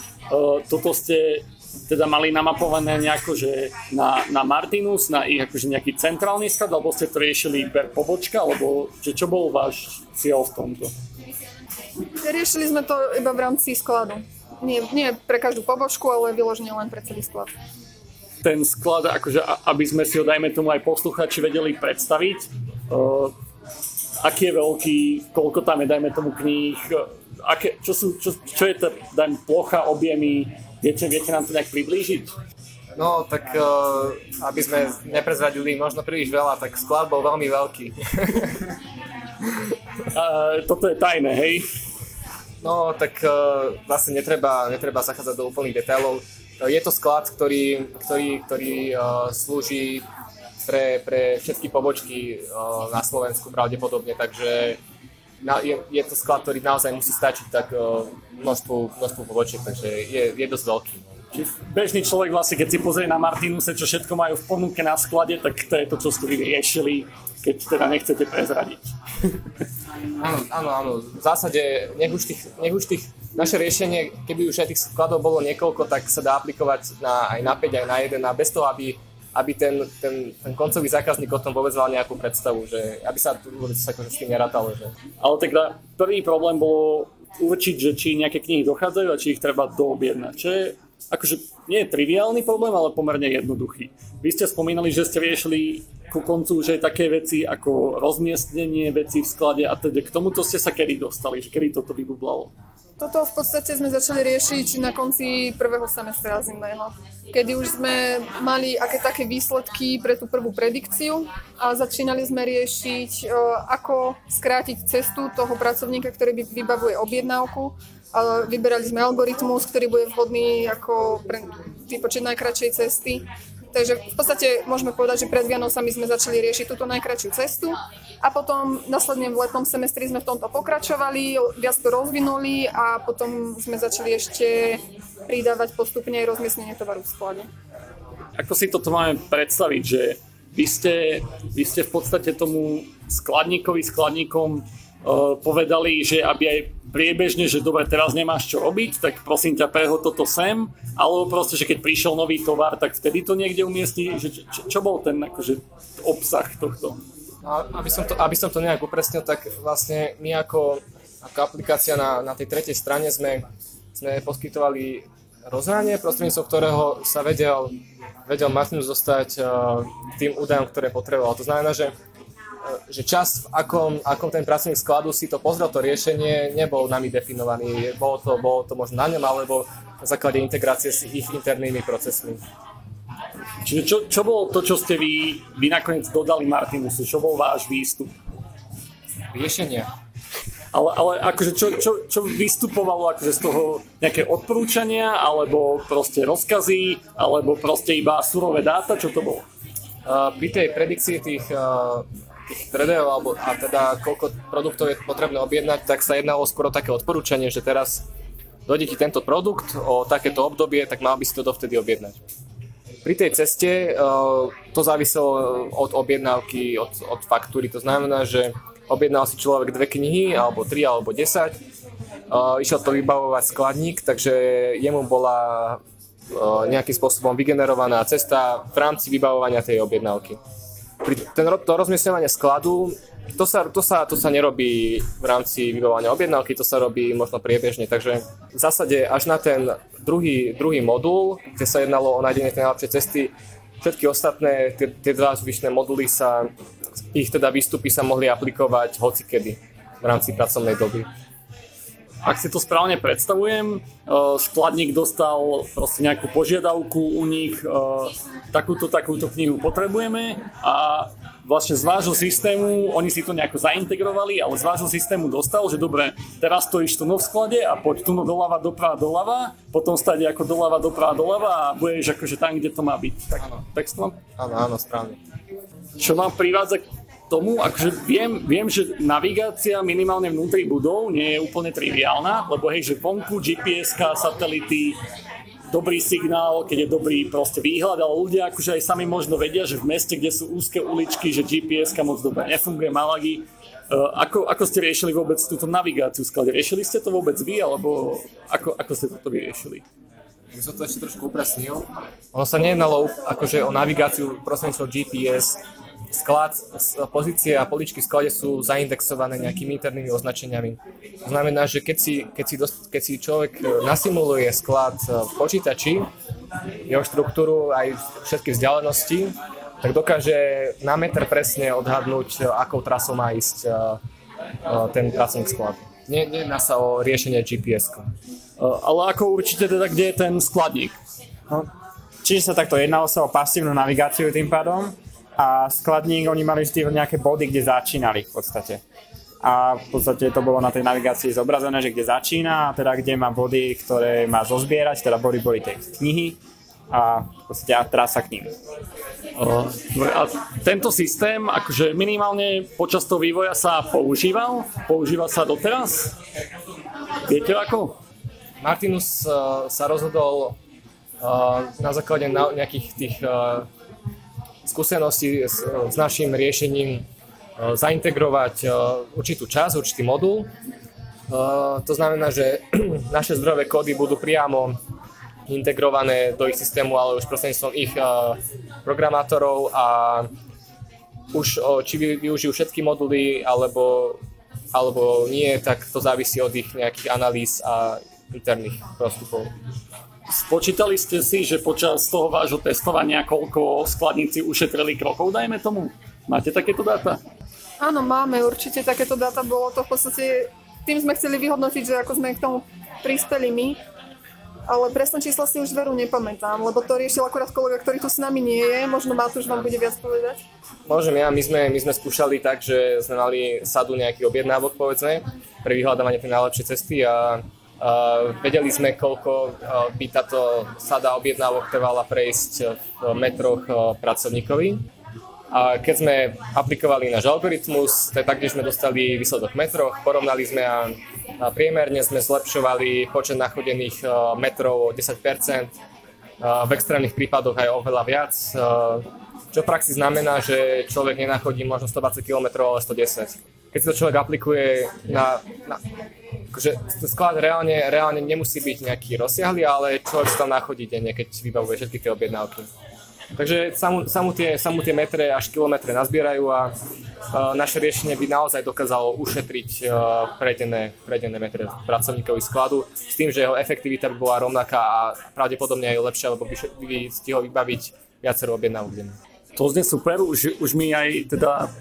Toto ste teda mali namapované nejako, že na, na Martinus, na ich akože nejaký centrálny sklad, alebo ste to riešili per pobočka, alebo že čo bol váš cieľ v tomto? Riešili sme to iba v rámci skladu. Nie, nie pre každú pobočku, ale vyložene len pre celý sklad. Ten sklad, akože aby sme si ho, dajme tomu, aj posluchači vedeli predstaviť, uh, aký je veľký, koľko tam je, dajme tomu, kníh, aké, čo, sú, čo, čo je to, dajme, plocha, objemy, viete, viete nám to nejak priblížiť? No, tak uh, aby sme neprezradili možno príliš veľa, tak sklad bol veľmi veľký. uh, toto je tajné, hej? No, tak uh, vlastne netreba, netreba zachádzať do úplných detailov. Je to sklad, ktorý, ktorý, ktorý uh, slúži pre, pre všetky pobočky uh, na Slovensku pravdepodobne, takže na, je, je to sklad, ktorý naozaj musí stačiť tak uh, množstvu, množstvu pobočiek, takže je, je dosť veľký. Čiže bežný človek vlastne, keď si pozrie na Martinuse, čo všetko majú v ponuke na sklade, tak to je to, čo ste vy riešili, keď teda nechcete prezradiť. áno, áno, áno. V zásade, nech už tých, nech už tých naše riešenie, keby už aj tých skladov bolo niekoľko, tak sa dá aplikovať na, aj na 5, aj na 1, a bez toho, aby aby ten, ten, ten koncový zákazník o tom vôbec mal nejakú predstavu, že aby sa vôbec akože s tým nerátalo. Že... Ale teda prvý problém bolo určiť, že či nejaké knihy dochádzajú a či ich treba doobjednať. Čo je akože nie je triviálny problém, ale pomerne jednoduchý. Vy ste spomínali, že ste riešili ku koncu aj také veci ako rozmiestnenie veci v sklade a teda k tomuto ste sa kedy dostali, že kedy toto vybublalo? Toto v podstate sme začali riešiť na konci prvého semestra zimného, kedy už sme mali aké také výsledky pre tú prvú predikciu a začínali sme riešiť, ako skrátiť cestu toho pracovníka, ktorý vybavuje objednávku. Vyberali sme algoritmus, ktorý bude vhodný ako pre vypočet najkračšej cesty Takže v podstate môžeme povedať, že pred Vianocami sme začali riešiť túto najkračšiu cestu a potom následne v letnom semestri sme v tomto pokračovali, viac to rozvinuli a potom sme začali ešte pridávať postupne aj rozmiestnenie tovaru v sklade. Ako si toto máme predstaviť, že vy ste, vy ste v podstate tomu skladníkovi, skladníkom povedali, že aby aj priebežne, že dobre, teraz nemáš čo robiť, tak prosím ťa, preho toto sem, alebo proste, že keď prišiel nový tovar, tak vtedy to niekde umiestni, že čo, čo bol ten akože, obsah tohto? No, aby, som to, aby som to nejak upresnil, tak vlastne my ako, ako aplikácia na, na tej tretej strane sme, sme poskytovali rozhranie, prostredníctvom ktorého sa vedel, vedel Martinus dostať uh, tým údajom, ktoré potreboval. To znamená, že že čas, v akom, akom ten pracovník skladu si to pozrel, to riešenie nebol nami definovaný. Bolo to, bolo to možno na ňom, alebo na základe integrácie s ich internými procesmi. Čiže čo, čo bolo to, čo ste vy, vy nakoniec dodali Martinusu? Čo bol váš výstup? Riešenia. Ale, ale akože čo, čo, čo vystupovalo akože z toho nejaké odporúčania, alebo proste rozkazy, alebo proste iba surové dáta, čo to bolo? Uh, pri tej predikcii tých, uh, predajov, alebo a teda koľko produktov je potrebné objednať, tak sa jednalo skoro také odporúčanie, že teraz dojde ti tento produkt o takéto obdobie, tak mal by si to dovtedy objednať. Pri tej ceste uh, to záviselo od objednávky, od, od faktúry. To znamená, že objednal si človek dve knihy, alebo tri, alebo desať. Uh, išiel to vybavovať skladník, takže jemu bola nejakým spôsobom vygenerovaná cesta v rámci vybavovania tej objednávky. Pri ten, to rozmiestňovanie skladu, to sa, to, sa, to sa nerobí v rámci vybavovania objednávky, to sa robí možno priebežne, takže v zásade až na ten druhý, druhý modul, kde sa jednalo o nájdenie tej najlepšej cesty, všetky ostatné, tie, tie dva zvyšné moduly sa, ich teda výstupy sa mohli aplikovať hocikedy v rámci pracovnej doby ak si to správne predstavujem, uh, skladník dostal proste nejakú požiadavku u nich, uh, takúto, takúto knihu potrebujeme a vlastne z vášho systému, oni si to nejako zaintegrovali, ale z vášho systému dostal, že dobre, teraz stojíš tu no v sklade a poď tu no doľava, doprava, doľava, potom stať ako doľava, doprava, doľava a budeš akože tam, kde to má byť. Tak, áno. textom? Áno, áno, správne. Čo nám privádza tomu, akože viem, viem, že navigácia minimálne vnútri budov nie je úplne triviálna, lebo hej, že vonku gps satelity, dobrý signál, keď je dobrý proste výhľad, ale ľudia akože aj sami možno vedia, že v meste, kde sú úzke uličky, že gps moc dobre nefunguje, Malagy. Uh, ako, ako ste riešili vôbec túto navigáciu sklade? Riešili ste to vôbec vy, alebo ako, ako ste toto vyriešili? by som to ešte trošku upresnil. Ono sa nejednalo akože o navigáciu prostredníctvom GPS, sklad, pozície a poličky v sklade sú zaindexované nejakými internými označeniami. To znamená, že keď si, keď si, dost, keď si človek e, nasimuluje sklad e, v počítači, jeho štruktúru aj všetky vzdialenosti, tak dokáže na meter presne odhadnúť, e, akou trasou má ísť ten pracovník sklad. Nejedná sa o riešenie gps Ale ako určite teda, kde je ten skladník? No, čiže sa takto jednalo sa o pasívnu navigáciu tým pádom a skladník, oni mali vždy nejaké body, kde začínali v podstate. A v podstate to bolo na tej navigácii zobrazené, že kde začína a teda kde má body, ktoré má zozbierať, teda body boli tej knihy a v podstate trasa k ním. A tento systém, akože minimálne počas toho vývoja sa používal? Používa sa doteraz? Viete ako? Martinus uh, sa rozhodol uh, na základe na nejakých tých uh, skúsenosti s, s našim riešením e, zaintegrovať e, určitú časť, určitý modul. E, to znamená, že naše zdrojové kódy budú priamo integrované do ich systému, ale už prostredníctvom ich programátorov a už či využijú všetky moduly alebo, alebo nie, tak to závisí od ich nejakých analýz a interných postupov. Spočítali ste si, že počas toho vášho testovania koľko skladníci ušetrili krokov, dajme tomu? Máte takéto dáta? Áno, máme určite takéto dáta. Bolo to v podstate, tým sme chceli vyhodnotiť, že ako sme k tomu prispeli my, ale presné čísla si už veru nepamätám, lebo to riešil akurát kolega, ktorý tu s nami nie je. Možno Matúš vám bude viac povedať. Môžem ja, my sme, my sme skúšali tak, že sme mali sadu nejakých objednávok, povedzme, pre vyhľadávanie tej najlepšej cesty a Vedeli sme, koľko by táto sada objednávok trvala prejsť v metroch pracovníkovi. A keď sme aplikovali náš algoritmus, tak taktiež sme dostali výsledok v metroch, porovnali sme a, priemerne sme zlepšovali počet nachodených metrov o 10%, uh, v extrémnych prípadoch aj oveľa viac, čo v praxi znamená, že človek nenachodí možno 120 km, ale 110. Keď si to človek aplikuje na, na akože sklad reálne, reálne nemusí byť nejaký rozsiahly, ale človek sa tam nachodí denne, keď vybavuje všetky tie objednávky. Takže samú, samú, tie, samú tie metre až kilometre nazbierajú a uh, naše riešenie by naozaj dokázalo ušetriť uh, predené, predené metre pracovníkovi skladu s tým, že jeho efektivita by bola rovnaká a pravdepodobne aj lepšia, lebo by, by stihol vybaviť viacero objednávok denne. To znie super, už, už mi aj teda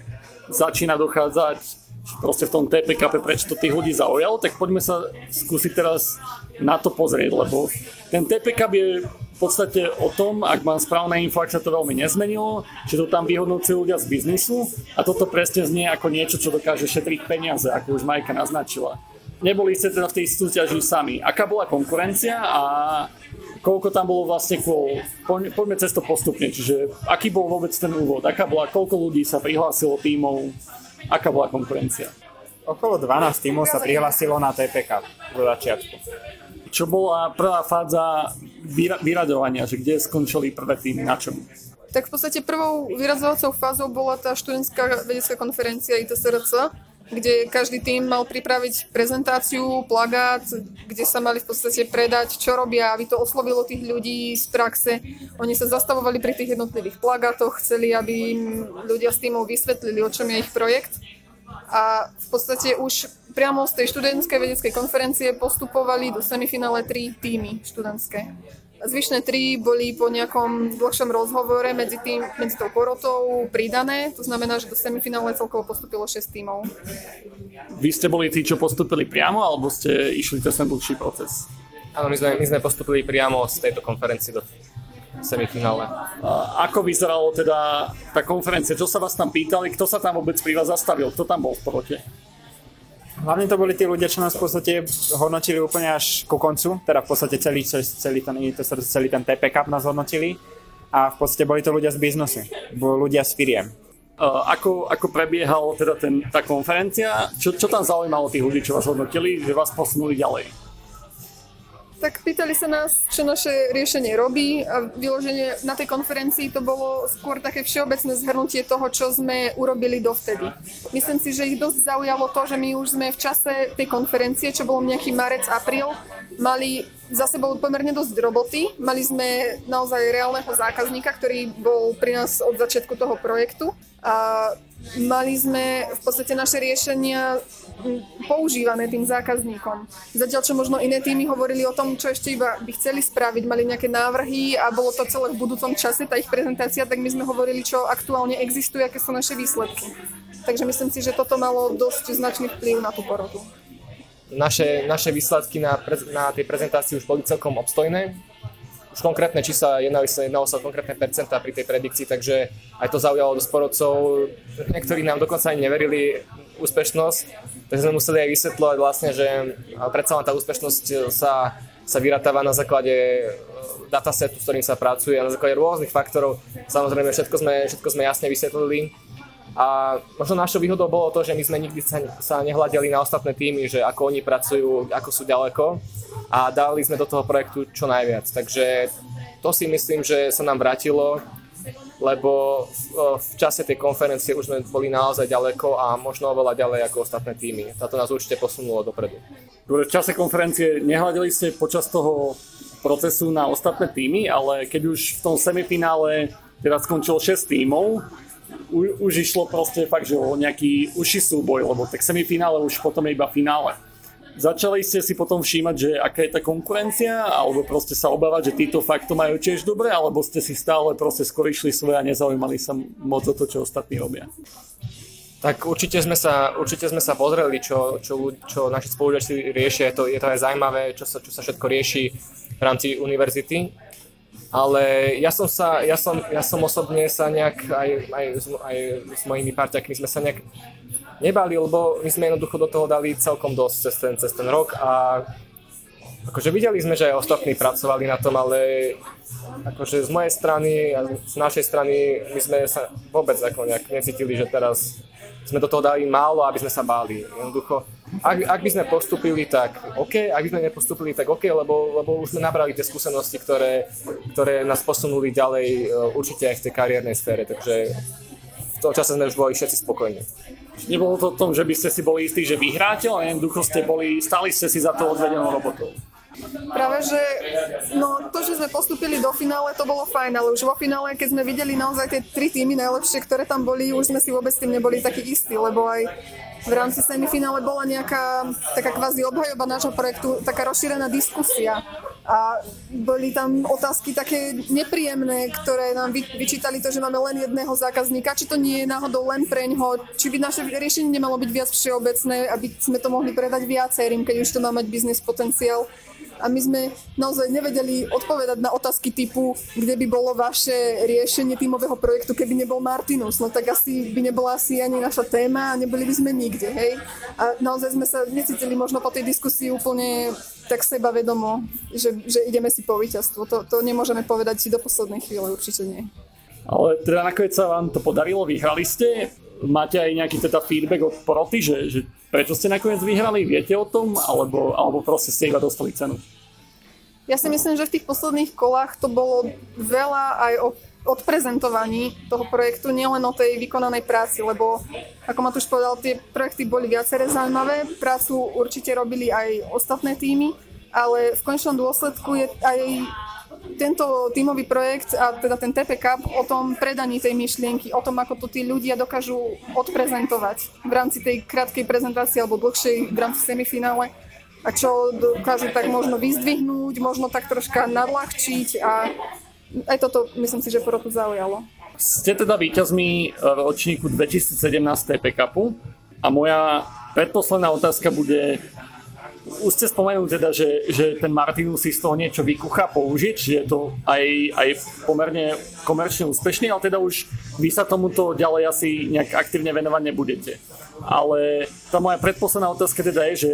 začína dochádzať proste v tom TPKP, prečo to tých ľudí zaujalo, tak poďme sa skúsiť teraz na to pozrieť, lebo ten TPK je v podstate o tom, ak mám správne info, ak sa to veľmi nezmenilo, že to tam vyhodnocujú ľudia z biznisu a toto presne znie ako niečo, čo dokáže šetriť peniaze, ako už Majka naznačila. Neboli ste teda v tej súťaži sami. Aká bola konkurencia a koľko tam bolo vlastne kvôl, poďme cez to postupne, čiže aký bol vôbec ten úvod, aká bola, koľko ľudí sa prihlásilo tímov, aká bola konkurencia? Okolo 12 tímov sa prihlásilo na TPK do začiatku. Čo bola prvá fáza vyradovania, že kde skončili prvé týmy, na čom? Tak v podstate prvou vyrazovacou fázou bola tá študentská vedecká konferencia ITSRC, kde každý tým mal pripraviť prezentáciu, plagát, kde sa mali v podstate predať, čo robia, aby to oslovilo tých ľudí z praxe. Oni sa zastavovali pri tých jednotlivých plagátoch, chceli, aby im ľudia s týmov vysvetlili, o čom je ich projekt. A v podstate už priamo z tej študentskej vedeckej konferencie postupovali do semifinále tri týmy študentské. Zvyšné tri boli po nejakom dlhšom rozhovore medzi, tým, medzi tou porotou pridané, to znamená, že do semifinále celkovo postupilo 6 tímov. Vy ste boli tí, čo postupili priamo, alebo ste išli cez ten dlhší proces? Áno, my sme, my sme postupili priamo z tejto konferencie do semifinále. Ako vyzeralo teda tá konferencia? Čo sa vás tam pýtali? Kto sa tam vôbec pri vás zastavil? Kto tam bol v porote? Hlavne to boli tí ľudia, čo nás v podstate hodnotili úplne až ku koncu, teda v podstate celý, celý, ten, celý ten TP Cup nás hodnotili a v podstate boli to ľudia z biznesu, boli ľudia z firiem. Ako, ako prebiehala teda ten, tá konferencia? Čo, čo tam zaujímalo tých ľudí, čo vás hodnotili, že vás posunuli ďalej? Tak pýtali sa nás, čo naše riešenie robí a vyloženie na tej konferencii to bolo skôr také všeobecné zhrnutie toho, čo sme urobili dovtedy. Myslím si, že ich dosť zaujalo to, že my už sme v čase tej konferencie, čo bolo nejaký marec, apríl, mali za sebou pomerne dosť roboty. Mali sme naozaj reálneho zákazníka, ktorý bol pri nás od začiatku toho projektu. A mali sme v podstate naše riešenia používané tým zákazníkom. Zatiaľ, čo možno iné týmy hovorili o tom, čo ešte iba by chceli spraviť, mali nejaké návrhy a bolo to celé v budúcom čase, tá ich prezentácia, tak my sme hovorili, čo aktuálne existuje, aké sú naše výsledky. Takže myslím si, že toto malo dosť značný vplyv na tú porotu. Naše, naše výsledky na, na tej prezentácii už boli celkom obstojné už konkrétne čísla, jednalo sa, jednalo sa konkrétne percentá pri tej predikcii, takže aj to zaujalo do porodcov. Niektorí nám dokonca ani neverili úspešnosť, takže sme museli aj vysvetľovať vlastne, že predsa len tá úspešnosť sa, sa vyratáva na základe e, datasetu, s ktorým sa pracuje a na základe rôznych faktorov. Samozrejme, všetko sme, všetko sme jasne vysvetlili. A možno našou výhodou bolo to, že my sme nikdy sa, nehľadili na ostatné týmy, že ako oni pracujú, ako sú ďaleko a dali sme do toho projektu čo najviac. Takže to si myslím, že sa nám vrátilo, lebo v, v čase tej konferencie už sme boli naozaj ďaleko a možno oveľa ďalej ako ostatné týmy. Táto nás určite posunulo dopredu. V čase konferencie nehľadili ste počas toho procesu na ostatné týmy, ale keď už v tom semifinále teda skončilo 6 tímov, u, už išlo proste fakt, že o nejaký uši súboj, lebo tak semifinále už potom je iba finále. Začali ste si potom všímať, že aká je tá konkurencia, alebo proste sa obávať, že títo fakt to majú tiež dobre, alebo ste si stále proste skôr išli svoje a nezaujímali sa moc o to, čo ostatní robia? Tak určite sme sa, určite sme sa pozreli, čo, čo, čo naši spolužiaci riešia. Je to, je to aj zaujímavé, čo sa, čo sa všetko rieši v rámci univerzity. Ale ja som, sa, ja som, ja som osobne sa nejak, aj, aj, aj s mojimi parťakmi sme sa nejak nebali, lebo my sme jednoducho do toho dali celkom dosť cez ten, cez ten rok a akože videli sme, že aj ostatní pracovali na tom, ale akože z mojej strany a z našej strany my sme sa vôbec ako nejak necítili, že teraz sme do toho dali málo, aby sme sa báli. Jednoducho, ak, ak by sme postupili, tak OK, ak by sme nepostupili, tak OK, lebo, lebo už sme nabrali tie skúsenosti, ktoré, ktoré nás posunuli ďalej e, určite aj v tej kariérnej sfére, takže v tom čase sme už boli všetci spokojní. Nebolo to o tom, že by ste si boli istí, že vyhráte, ale jednoducho ste boli, stali ste si za to odvedenou robotou. Práve, že no, to, že sme postupili do finále, to bolo fajn, ale už vo finále, keď sme videli naozaj tie tri týmy najlepšie, ktoré tam boli, už sme si vôbec tým neboli takí istí, lebo aj v rámci semifinále bola nejaká taká kvázi obhajoba nášho projektu, taká rozšírená diskusia. A boli tam otázky také nepríjemné, ktoré nám vyčítali to, že máme len jedného zákazníka, či to nie je náhodou len pre ňoho, či by naše riešenie nemalo byť viac všeobecné, aby sme to mohli predať viacerým, keď už to má mať biznis potenciál. a my sme naozaj nevedeli odpovedať na otázky typu, kde by bolo vaše riešenie tímového projektu, keby nebol Martinus. No tak asi by nebola asi ani naša téma a neboli by sme nikde, hej. A naozaj sme sa necítili možno po tej diskusii úplne tak seba vedomo, že, že ideme si po víťazstvo. To, to nemôžeme povedať si do poslednej chvíle, určite nie. Ale teda nakoniec sa vám to podarilo, vyhrali ste. Máte aj nejaký teda feedback od poroty, že, že prečo ste nakoniec vyhrali? Viete o tom? Alebo, alebo proste ste iba dostali cenu? Ja si myslím, že v tých posledných kolách to bolo veľa aj o odprezentovaní toho projektu, nielen o tej vykonanej práci, lebo ako Matúš povedal, tie projekty boli viaceré zaujímavé, prácu určite robili aj ostatné týmy, ale v končnom dôsledku je aj tento tímový projekt a teda ten TP Cup o tom predaní tej myšlienky, o tom, ako to tí ľudia dokážu odprezentovať v rámci tej krátkej prezentácie alebo dlhšej v rámci semifinále a čo dokážu tak možno vyzdvihnúť, možno tak troška nadľahčiť a aj toto myslím si, že porotu zaujalo. Ste teda víťazmi v ročníku 2017 TP a moja predposledná otázka bude, už ste spomenuli teda, že, že ten Martinus si z toho niečo vykucha použiť, že je to aj, aj pomerne komerčne úspešný, ale teda už vy sa tomuto ďalej asi nejak aktívne venovať nebudete. Ale tá moja predposledná otázka teda je, že,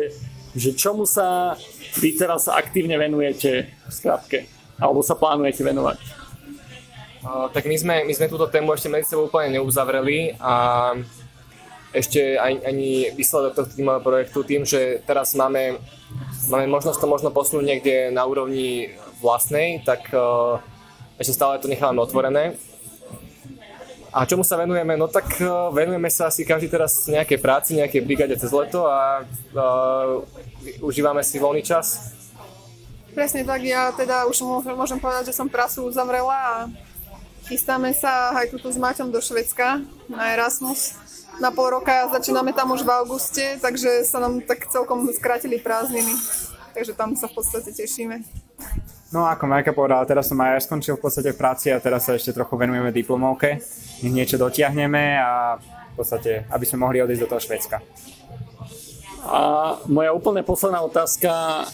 že čomu sa vy teraz aktívne venujete v skratke, alebo sa plánujete venovať? Uh, tak my sme, my sme túto tému ešte medzi sebou úplne neuzavreli a ešte ani, ani výsledok tohto týmového projektu tým, že teraz máme, máme možnosť to možno posunúť niekde na úrovni vlastnej, tak uh, ešte stále to nechávame otvorené. A čomu sa venujeme? No tak uh, venujeme sa asi každý teraz nejakej práci, nejakej brigade cez leto a uh, užívame si voľný čas. Presne tak, ja teda už môžem povedať, že som prasu uzavrela a chystáme sa aj tuto s Maťom do Švedska na Erasmus na pol roka, začíname tam už v auguste, takže sa nám tak celkom skrátili prázdniny. Takže tam sa v podstate tešíme. No ako Majka povedala, teraz som aj skončil v podstate v práci a teraz sa ešte trochu venujeme diplomovke. Nech niečo dotiahneme a v podstate, aby sme mohli odísť do toho Švedska. A moja úplne posledná otázka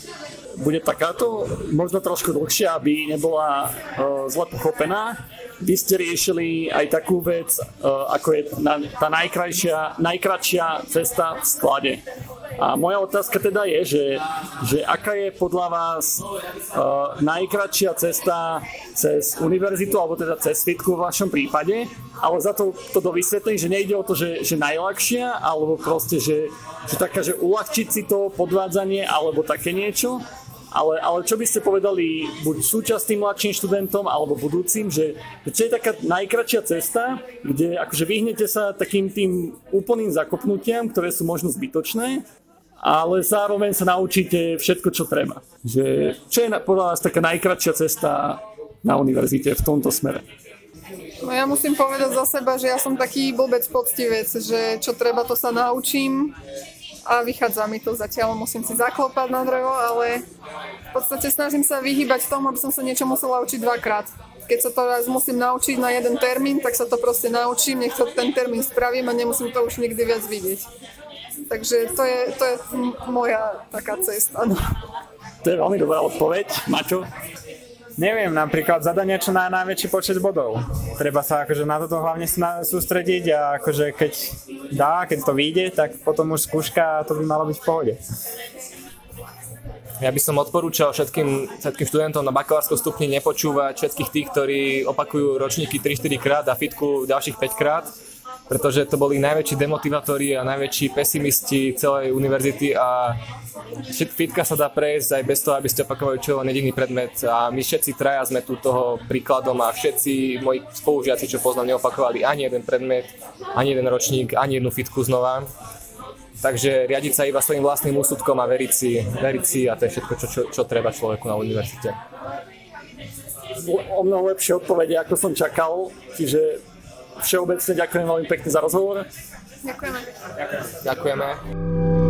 bude takáto, možno trošku dlhšia, aby nebola uh, zle pochopená. Vy ste riešili aj takú vec, uh, ako je na, tá najkrajšia, najkračšia cesta v sklade. A moja otázka teda je, že, že aká je podľa vás uh, najkračšia cesta cez univerzitu, alebo teda cez fitku v vašom prípade, ale za to, to do vysvetlení, že nejde o to, že, že najľahšia, alebo proste, že, že taká, že uľahčiť si to podvádzanie, alebo také niečo, ale, ale čo by ste povedali buď súčasným mladším študentom alebo budúcim, že, čo je taká najkračšia cesta, kde akože vyhnete sa takým tým úplným zakopnutiam, ktoré sú možno zbytočné, ale zároveň sa naučíte všetko, čo treba. Že, čo je podľa vás taká najkračšia cesta na univerzite v tomto smere? No ja musím povedať za seba, že ja som taký blbec poctivec, že čo treba, to sa naučím a vychádza mi to zatiaľ, musím si zaklopať na drevo, ale v podstate snažím sa vyhýbať tomu, aby som sa niečo musela učiť dvakrát. Keď sa to raz musím naučiť na jeden termín, tak sa to proste naučím, nech to ten termín spravím a nemusím to už nikdy viac vidieť. Takže to je, to je moja taká cesta. No. To je veľmi dobrá odpoveď. Mačo? Neviem, napríklad zadania čo na najväčší počet bodov. Treba sa akože na toto hlavne sústrediť a akože keď dá, keď to vyjde, tak potom už skúška a to by malo byť v pohode. Ja by som odporúčal všetkým, všetkým študentom na bakalárskom stupni nepočúvať všetkých tých, ktorí opakujú ročníky 3-4 krát a fitku ďalších 5 krát, pretože to boli najväčší demotivátori a najväčší pesimisti celej univerzity a fitka sa dá prejsť aj bez toho, aby ste opakovali čo len jediný predmet a my všetci traja sme tu toho príkladom a všetci moji spolužiaci, čo poznám, neopakovali ani jeden predmet, ani jeden ročník, ani jednu fitku znova. Takže riadiť sa iba svojim vlastným úsudkom a veriť si, veriť si a to je všetko, čo, čo, čo treba človeku na univerzite. O mnoho lepšie odpovede, ako som čakal, čiže všeobecne ďakujem veľmi pekne za rozhovor. Ďakujeme. Ďakujeme.